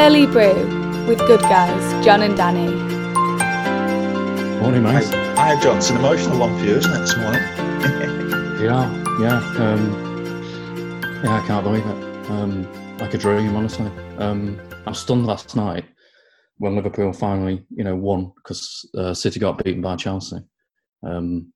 Early Brew with good guys, John and Danny. Morning, mate. Hi, John. It's an emotional one for you, isn't it, this morning? yeah, yeah. Um, yeah, I can't believe it. Um, like a dream, honestly. Um, I was stunned last night when Liverpool finally, you know, won because uh, City got beaten by Chelsea. Um,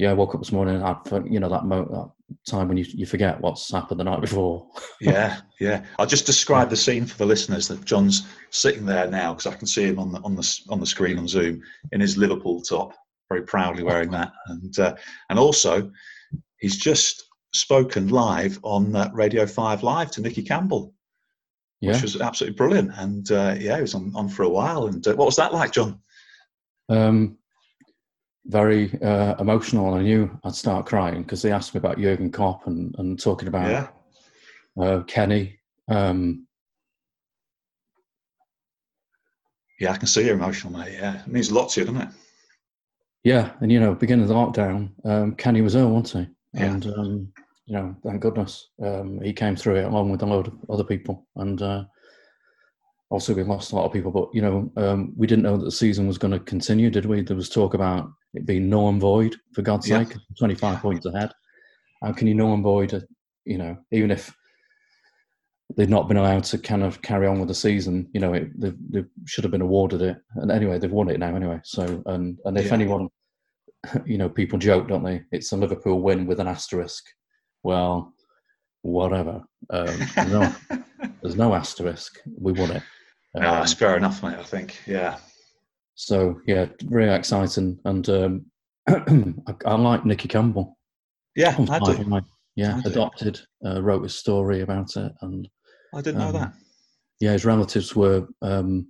yeah, I woke up this morning. And I, you know, that, mo- that time when you, you forget what's happened the night before. yeah, yeah. I'll just describe the scene for the listeners. That John's sitting there now because I can see him on the on the on the screen on Zoom in his Liverpool top, very proudly wearing that, and uh, and also he's just spoken live on uh, Radio Five Live to Nicky Campbell, Yeah. which was absolutely brilliant. And uh, yeah, he was on, on for a while. And uh, what was that like, John? Um, very uh, emotional. And I knew I'd start crying because they asked me about Jurgen Klopp and, and talking about Yeah, uh, Kenny. Um, yeah, I can see you're emotional, mate. Yeah, it means a lot to you, doesn't it? yeah, and you know, beginning of the lockdown, um, Kenny was ill, wasn't he? Yeah. And um, you know, thank goodness um, he came through it along with a load of other people. And uh, also, we lost a lot of people, but you know, um, we didn't know that the season was going to continue, did we? There was talk about it being null and void for God's Yeah. sake, twenty-five points ahead. How can you null and void? You know, even if they've not been allowed to kind of carry on with the season, you know, it, they, they should have been awarded it. And anyway, they've won it now anyway. So, and and if Yeah. anyone, you know, people joke, don't they? It's a Liverpool win with an asterisk. Well, whatever. Um, no, there's no asterisk. We won it. No, Um, that's fair enough, mate. I think. Yeah, so yeah, really exciting, and um, I, I like Nicky Campbell. yeah, I do. my- yeah, I do. adopted. Uh, wrote a story about it, and I didn't know um, that. yeah, his relatives were um,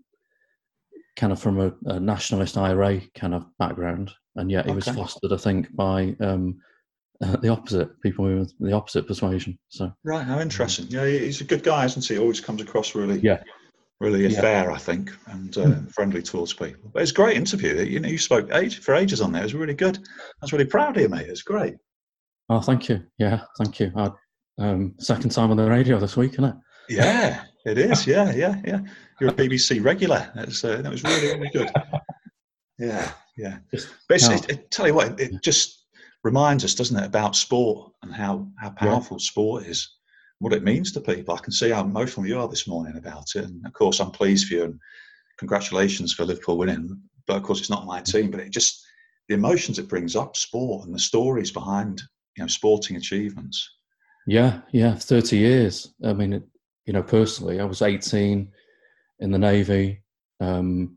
kind of from a, a nationalist IRA kind of background, and yet he was fostered, I think, by um, the opposite people with the opposite persuasion. So Right, how interesting. Yeah, he's a good guy, isn't he? Always comes across really, Yeah. Really Yeah. fair, I think, and uh, friendly towards people. But it's a great interview. You know, you spoke age for ages on there. It was really good. I was really proud of you, mate. It's great. Oh, thank you. Yeah, thank you. I, um, second time on the radio this week, isn't it? Yeah, it is. Yeah, yeah, yeah. You're a BBC regular. It's, uh, that was really, really good. Yeah, yeah. Just But it, it, tell you what, it just reminds us, doesn't it, about sport and how, how powerful sport is, what it means to people. I can see how emotional you are this morning about it. And of course, I'm pleased for you and congratulations for Liverpool winning. But of course, it's not my team, but it just, the emotions it brings up, sport and the stories behind, you know, sporting achievements. Yeah, yeah, 30 years. I mean, it, you know, personally, I was 18 in the Navy, um,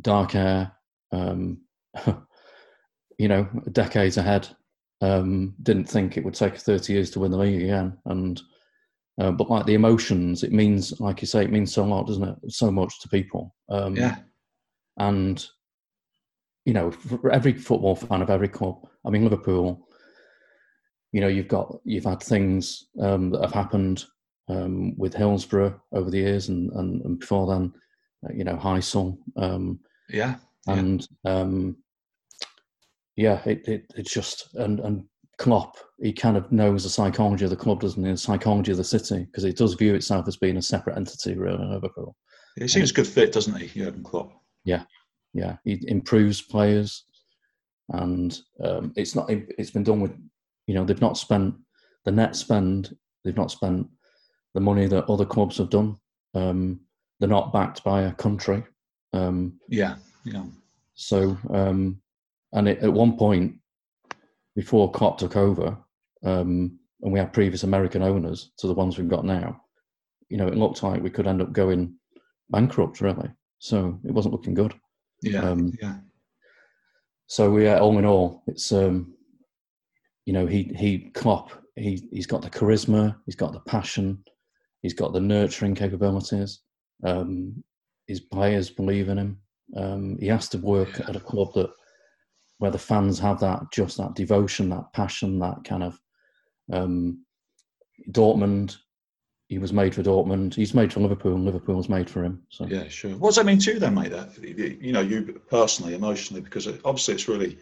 dark hair, um, you know, decades ahead. Um, didn't think it would take 30 years to win the league again. And, uh, but like the emotions, it means, like you say, it means so lot, doesn't it? So much to people. Um, Yeah, and you know for every football fan of every club i mean liverpool you know you've got you've had things um, that have happened um, with hillsborough over the years and, and, and before then uh, you know heysel um, yeah, Yeah. and um, yeah it, it it's just and and Klopp he kind of knows the psychology of the club doesn't he the psychology of the city because it does view itself as being a separate entity really liverpool He seems a good fit, doesn't he, Jurgen Klopp? yeah, yeah. he improves players, and um, it's not. It's been done with, you know, they've not spent the net spend. They've not spent the money that other clubs have done. Um, they're not backed by a country, um, Yeah, yeah, so um, and it, at one point before Klopp took over, um, and we had previous American owners to the ones we've got now. You know, it looked like we could end up going bankrupt, really. So it wasn't looking good. yeah, Um, yeah. So yeah, all in all, it's um, you know, he he Klopp, he he's got the charisma, he's got the passion, he's got the nurturing capabilities. Um, his players believe in him. Um, he has to work at a club that where the fans have that just that devotion, that passion, that kind of um, Dortmund. He was made for Dortmund. He's made for Liverpool, and Liverpool was made for him. So Yeah, sure. What does that mean to you then, mate? That you you know, you personally, emotionally, because obviously it's really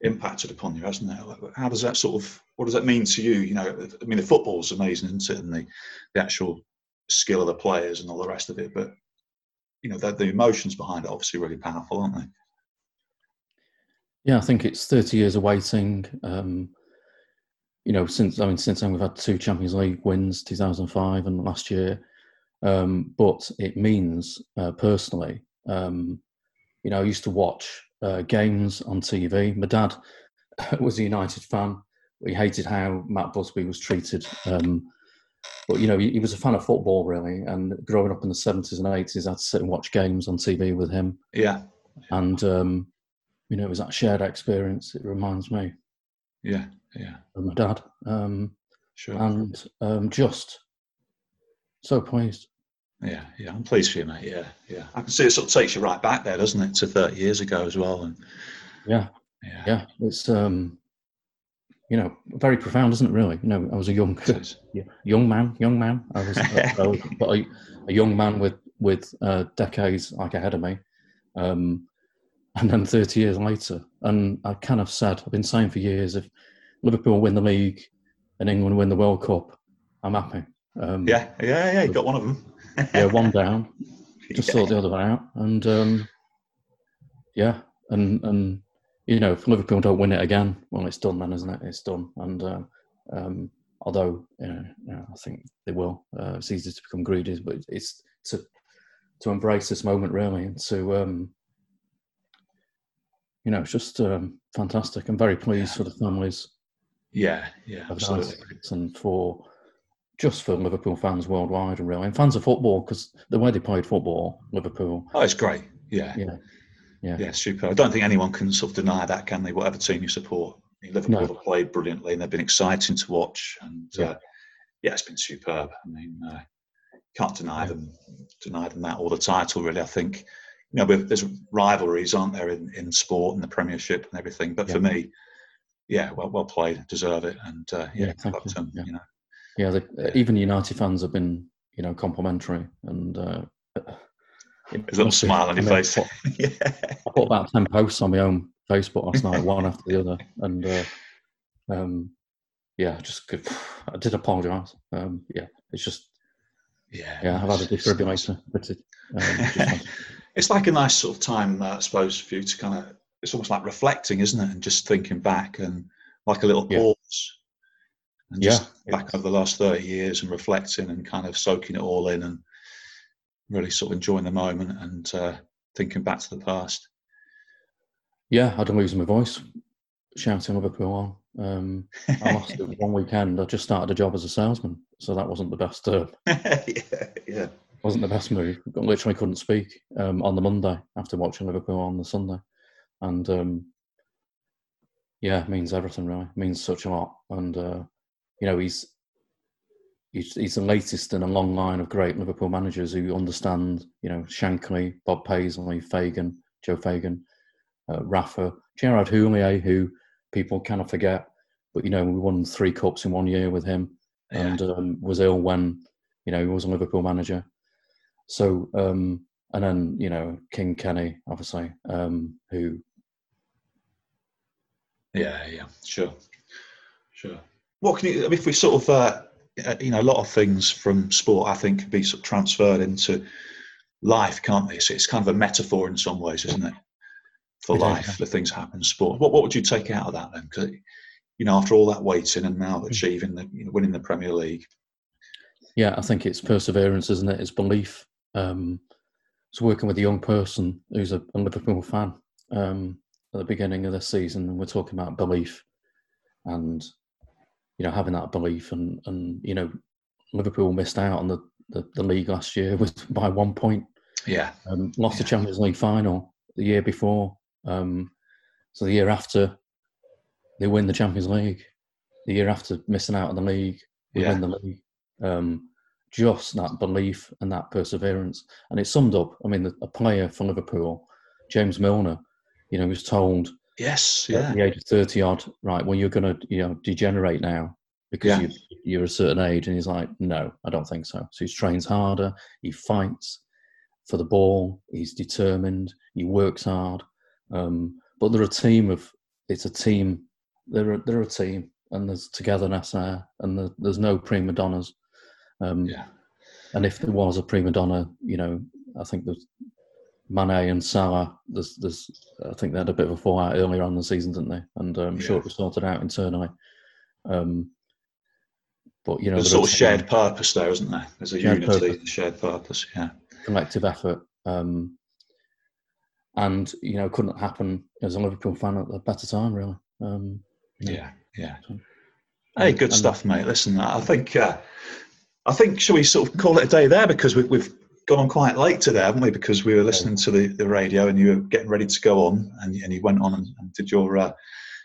impacted upon you, hasn't it? How does that sort of what does that mean to you? You know, I mean, the football's amazing, isn't it? And the, the actual skill of the players and all the rest of it. But you know, the, the emotions behind it obviously really powerful, aren't they? Yeah, I think it's 30 years of waiting. Um, you know, since I mean, since then we've had two Champions League wins, 2005 and last year. Um, but it means uh, personally, um, you know, I used to watch uh, games on TV. My dad was a United fan. He hated how Matt Busby was treated. Um, but you know, he, he, was a fan of football really, and growing up in the seventies and eighties, I'd sit and watch games on TV with him. Yeah, and um, you know, it was that shared experience. It reminds me. Yeah, yeah. Of my dad. Um, sure. And um, just so pleased. Yeah, yeah, I'm pleased for you, mate. Yeah, yeah. I can see it sort of takes you right back there, doesn't it, to 30 years ago as well. And yeah, yeah, yeah. It's um, you know, very profound, isn't it? Really, you know, I was a young, young man, young man. I was, uh, but a, a, young man with with uh, decades like ahead of me, um, and then 30 years later, and I kind of said, I've been saying for years, if Liverpool win the league and England win the World Cup, I'm happy. Um, yeah, yeah, yeah. You got one of them. yeah, one down. Just yeah. sort the other one out, and um, yeah, and and you know, if Liverpool don't win it again, well, it's done then, isn't it? It's done. And uh, um, although you know, you know, I think they will, uh, it's easy to become greedy, but it's to to embrace this moment really, and to um, you know, it's just um, fantastic. I'm very pleased for the families. Yeah, yeah, absolutely. And for just for Liverpool fans worldwide, and really, and fans of football because the way they played football, Liverpool. Oh, it's great. Yeah, yeah, yeah, yeah, super. I don't think anyone can sort of deny that, can they? Whatever team you support, I mean, Liverpool no. have played brilliantly, and they've been exciting to watch. And yeah, uh, yeah it's been superb. I mean, uh, can't deny yeah. them, deny them that or the title. Really, I think you know, there's rivalries, aren't there, in, in sport and the Premiership and everything. But yeah. for me, yeah, well, well played, deserve it, and uh, yeah, yeah, you. yeah. you know, yeah, the, even United fans have been, you know, complimentary, and uh, there's a little smile on your face. Put, yeah. I put about ten posts on my own Facebook last night, one after the other, and uh, um, yeah, just I did apologise. Um, yeah, it's just yeah, yeah, I've had a defibrillator, but it, um, it's like a nice sort of time, uh, I suppose, for you to kind of. It's almost like reflecting, isn't it, and just thinking back and like a little yeah. pause, and just yeah, back over the last thirty years and reflecting and kind of soaking it all in and really sort of enjoying the moment and uh, thinking back to the past. Yeah, I don't lose my voice shouting Liverpool on. Um, I lost it one weekend. I just started a job as a salesman, so that wasn't the best. Uh, yeah, yeah wasn't the best move. Literally couldn't speak um, on the Monday after watching Liverpool on the Sunday, and um, yeah, means everything really. means such a lot, and uh, you know he's, he's he's the latest in a long line of great Liverpool managers who understand. You know Shankly, Bob Paisley, Fagan, Joe Fagan, uh, Rafa, Gerard Houllier, who people kind of forget, but you know we won three cups in one year with him, yeah. and um, was ill when you know he was a Liverpool manager so, um, and then you know King Kenny, obviously, um, who. Yeah, yeah, sure, sure. What can you? If we sort of, uh, uh, you know, a lot of things from sport, I think, can be sort of transferred into life, can't they? So it's kind of a metaphor in some ways, isn't it? For it life, is, yeah. the things happen in sport. What What would you take out of that then? Because you know, after all that waiting and now hmm. achieving the, you know, winning the Premier League. Yeah, I think it's perseverance, isn't it? It's belief um, was working with a young person who's a, a Liverpool fan um, at the beginning of this season, and we're talking about belief and you know having that belief, and and you know Liverpool missed out on the the, the league last year with by one point. Yeah, um, lost yeah. the Champions League final the year before. Um, so the year after, they win the Champions League. The year after missing out on the league, we yeah. win the league. Um, just that belief and that perseverance. And it summed up, I mean, a player for Liverpool, James Milner, you know, was told yes, yeah. at the age of 30 odd, right, well, you're going to, you know, degenerate now because yeah. you, are a certain age. And he's like, no, I don't think so. So he trains harder, he fights for the ball, he's determined, he works hard. Um, but they're a team of, it's a team, they're a, they're a team and there's togetherness there and there's no prima donnas. Um, yeah. and if there was a prima donna, you know, I think there's Mane and Salah. There's, there's, I think they had a bit of a fallout earlier on in the season, didn't they? And um, I'm sure Yeah. it was sorted out internally. Um, but you know, There's sort of shared purpose there, isn't there? There's a Shared unity, purpose. shared purpose. Yeah. collective effort. Um, and you know, couldn't happen as a Liverpool fan at a better time, really. Um, know, Yeah. Yeah. so- Hey, good and- stuff, mate. Listen, I think, uh, I think, shall we sort of call it a day there because we, we've gone on quite late today, haven't we? Because we were listening to the, the radio and you were getting ready to go on, and, and you went on and, and did your uh,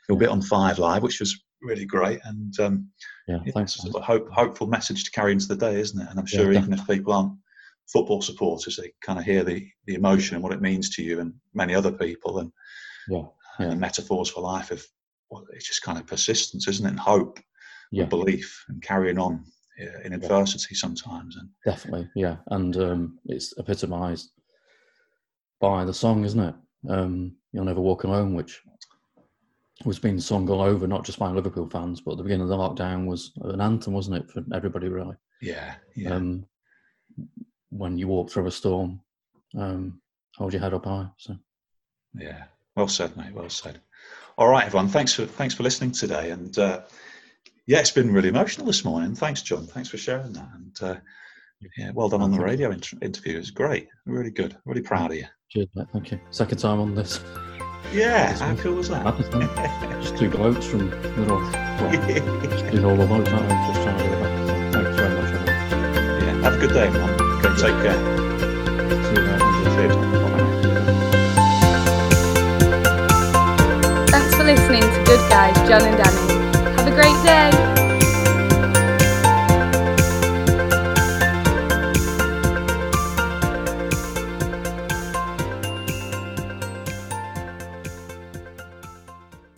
your bit on Five Live, which was really great. And um, Yeah, yeah, thanks. it's a hope, hopeful message to carry into the day, isn't it? And I'm Yeah, sure even if people aren't football supporters, they kind of hear the, the emotion and what it means to you and many other people, and, Yeah, and the metaphors for life of well, it's just kind of persistence, isn't it? And hope Yeah, belief and carrying on in adversity sometimes. And definitely. Yeah, and um, it's epitomised by the song, isn't it? Um, You'll never walk alone, which was being sung all over, not just by Liverpool fans, but at the beginning of the lockdown was an anthem, wasn't it, for everybody really? yeah, yeah, Um, when you walk through a storm, um, hold your head up high. So yeah. Well said, mate. Well said. All right, everyone. Thanks for thanks for listening today. And uh, yeah, it's been really emotional this morning. Thanks, John. Thanks for sharing that. And uh, yeah, well done on the radio inter- interview. It was great. Really good. Really proud of you. cheers, mate. Thank you. Second time on this. Yeah. How cool was that? Madness, just two blokes from the north. Well, just doing all the blokes, aren't we? Just trying to do it. So thanks very much, everyone. yeah. Have a good day, man. Okay, take care. See you, mate. See you, Tom. Thanks for listening to Good Guys, John and Danny. Great day.